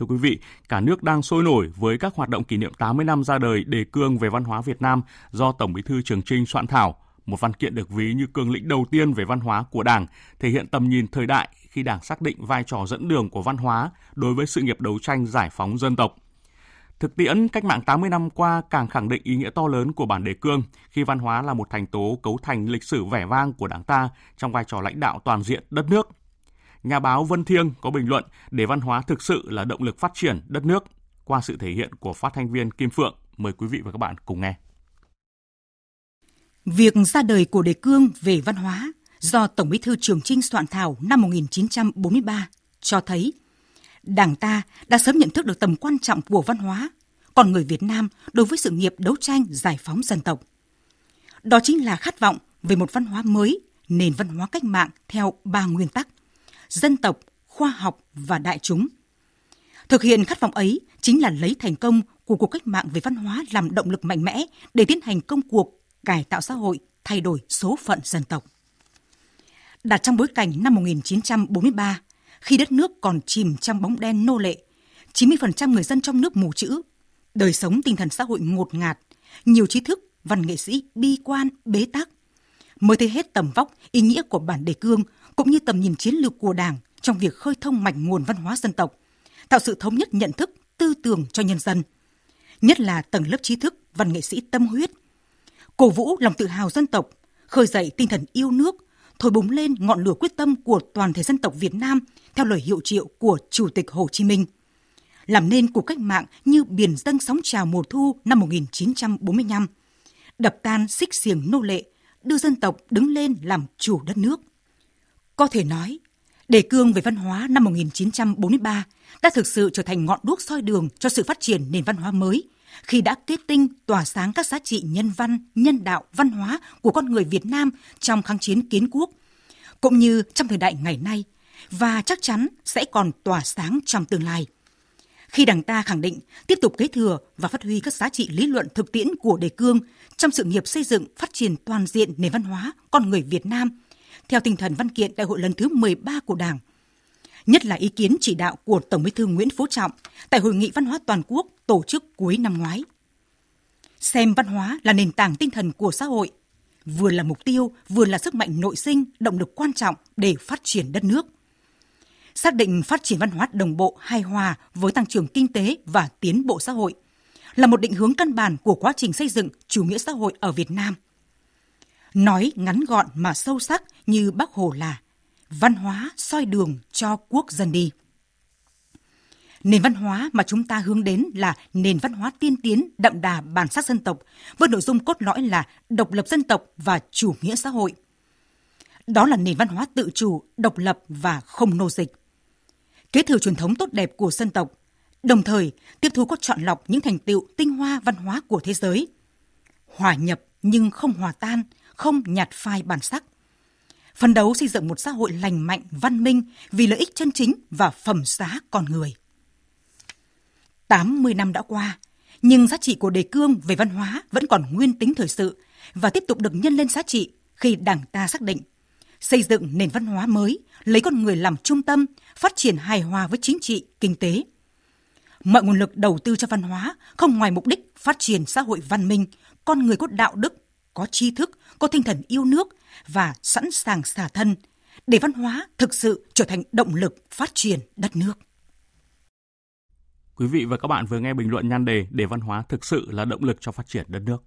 Thưa quý vị, cả nước đang sôi nổi với các hoạt động kỷ niệm 80 năm ra đời đề cương về văn hóa Việt Nam do Tổng Bí thư Trường Trinh soạn thảo. Một văn kiện được ví như cương lĩnh đầu tiên về văn hóa của Đảng, thể hiện tầm nhìn thời đại khi Đảng xác định vai trò dẫn đường của văn hóa đối với sự nghiệp đấu tranh giải phóng dân tộc. Thực tiễn cách mạng 80 năm qua càng khẳng định ý nghĩa to lớn của bản đề cương khi văn hóa là một thành tố cấu thành lịch sử vẻ vang của Đảng ta trong vai trò lãnh đạo toàn diện đất nước. Nhà báo Vân Thiêng có bình luận để văn hóa thực sự là động lực phát triển đất nước qua sự thể hiện của phát thanh viên Kim Phượng. Mời quý vị và các bạn cùng nghe. Việc ra đời của đề cương về văn hóa do Tổng Bí thư Trường Trinh soạn thảo năm 1943 cho thấy Đảng ta đã sớm nhận thức được tầm quan trọng của văn hóa, còn người Việt Nam đối với sự nghiệp đấu tranh giải phóng dân tộc. Đó chính là khát vọng về một văn hóa mới, nền văn hóa cách mạng theo ba nguyên tắc: dân tộc, khoa học và đại chúng. Thực hiện khát vọng ấy chính là lấy thành công của cuộc cách mạng về văn hóa làm động lực mạnh mẽ để tiến hành công cuộc cải tạo xã hội, thay đổi số phận dân tộc. Đặt trong bối cảnh năm 1943, khi đất nước còn chìm trong bóng đen nô lệ, 90% người dân trong nước mù chữ, đời sống tinh thần xã hội ngột ngạt, nhiều trí thức, văn nghệ sĩ bi quan, bế tắc. Mới thấy hết tầm vóc, ý nghĩa của bản đề cương cũng như tầm nhìn chiến lược của Đảng trong việc khơi thông mạch nguồn văn hóa dân tộc, tạo sự thống nhất nhận thức, tư tưởng cho nhân dân. Nhất là tầng lớp trí thức, văn nghệ sĩ tâm huyết. Cổ vũ lòng tự hào dân tộc, khơi dậy tinh thần yêu nước, thổi bùng lên ngọn lửa quyết tâm của toàn thể dân tộc Việt Nam theo lời hiệu triệu của Chủ tịch Hồ Chí Minh. Làm nên cuộc cách mạng như biển dâng sóng trào mùa thu năm 1945, đập tan xích xiềng nô lệ, đưa dân tộc đứng lên làm chủ đất nước. Có thể nói, đề cương về văn hóa năm 1943 đã thực sự trở thành ngọn đuốc soi đường cho sự phát triển nền văn hóa mới, khi đã kết tinh tỏa sáng các giá trị nhân văn, nhân đạo, văn hóa của con người Việt Nam trong kháng chiến kiến quốc, cũng như trong thời đại ngày nay, và chắc chắn sẽ còn tỏa sáng trong tương lai. Khi Đảng ta khẳng định tiếp tục kế thừa và phát huy các giá trị lý luận thực tiễn của đề cương trong sự nghiệp xây dựng phát triển toàn diện nền văn hóa con người Việt Nam, theo tinh thần văn kiện đại hội lần thứ 13 của Đảng, nhất là ý kiến chỉ đạo của Tổng Bí thư Nguyễn Phú Trọng tại Hội nghị Văn hóa Toàn quốc tổ chức cuối năm ngoái. Xem văn hóa là nền tảng tinh thần của xã hội, vừa là mục tiêu, vừa là sức mạnh nội sinh, động lực quan trọng để phát triển đất nước. Xác định phát triển văn hóa đồng bộ hài hòa với tăng trưởng kinh tế và tiến bộ xã hội là một định hướng căn bản của quá trình xây dựng chủ nghĩa xã hội ở Việt Nam. Nói ngắn gọn mà sâu sắc như Bác Hồ là văn hóa soi đường cho quốc dân đi. Nền văn hóa mà chúng ta hướng đến là nền văn hóa tiên tiến đậm đà bản sắc dân tộc với nội dung cốt lõi là độc lập dân tộc và chủ nghĩa xã hội. Đó là nền văn hóa tự chủ, độc lập và không nô dịch. Kế thừa truyền thống tốt đẹp của dân tộc, đồng thời tiếp thu có chọn lọc những thành tựu tinh hoa văn hóa của thế giới. Hòa nhập nhưng không hòa tan, không nhạt phai bản sắc phấn đấu xây dựng một xã hội lành mạnh, văn minh vì lợi ích chân chính và phẩm giá con người. 80 năm đã qua, nhưng giá trị của đề cương về văn hóa vẫn còn nguyên tính thời sự và tiếp tục được nhân lên giá trị khi Đảng ta xác định xây dựng nền văn hóa mới, lấy con người làm trung tâm, phát triển hài hòa với chính trị, kinh tế. Mọi nguồn lực đầu tư cho văn hóa không ngoài mục đích phát triển xã hội văn minh, con người có đạo đức, có tri thức, có tinh thần yêu nước và sẵn sàng xả thân để văn hóa thực sự trở thành động lực phát triển đất nước. Quý vị và các bạn vừa nghe bình luận nhan đề để văn hóa thực sự là động lực cho phát triển đất nước.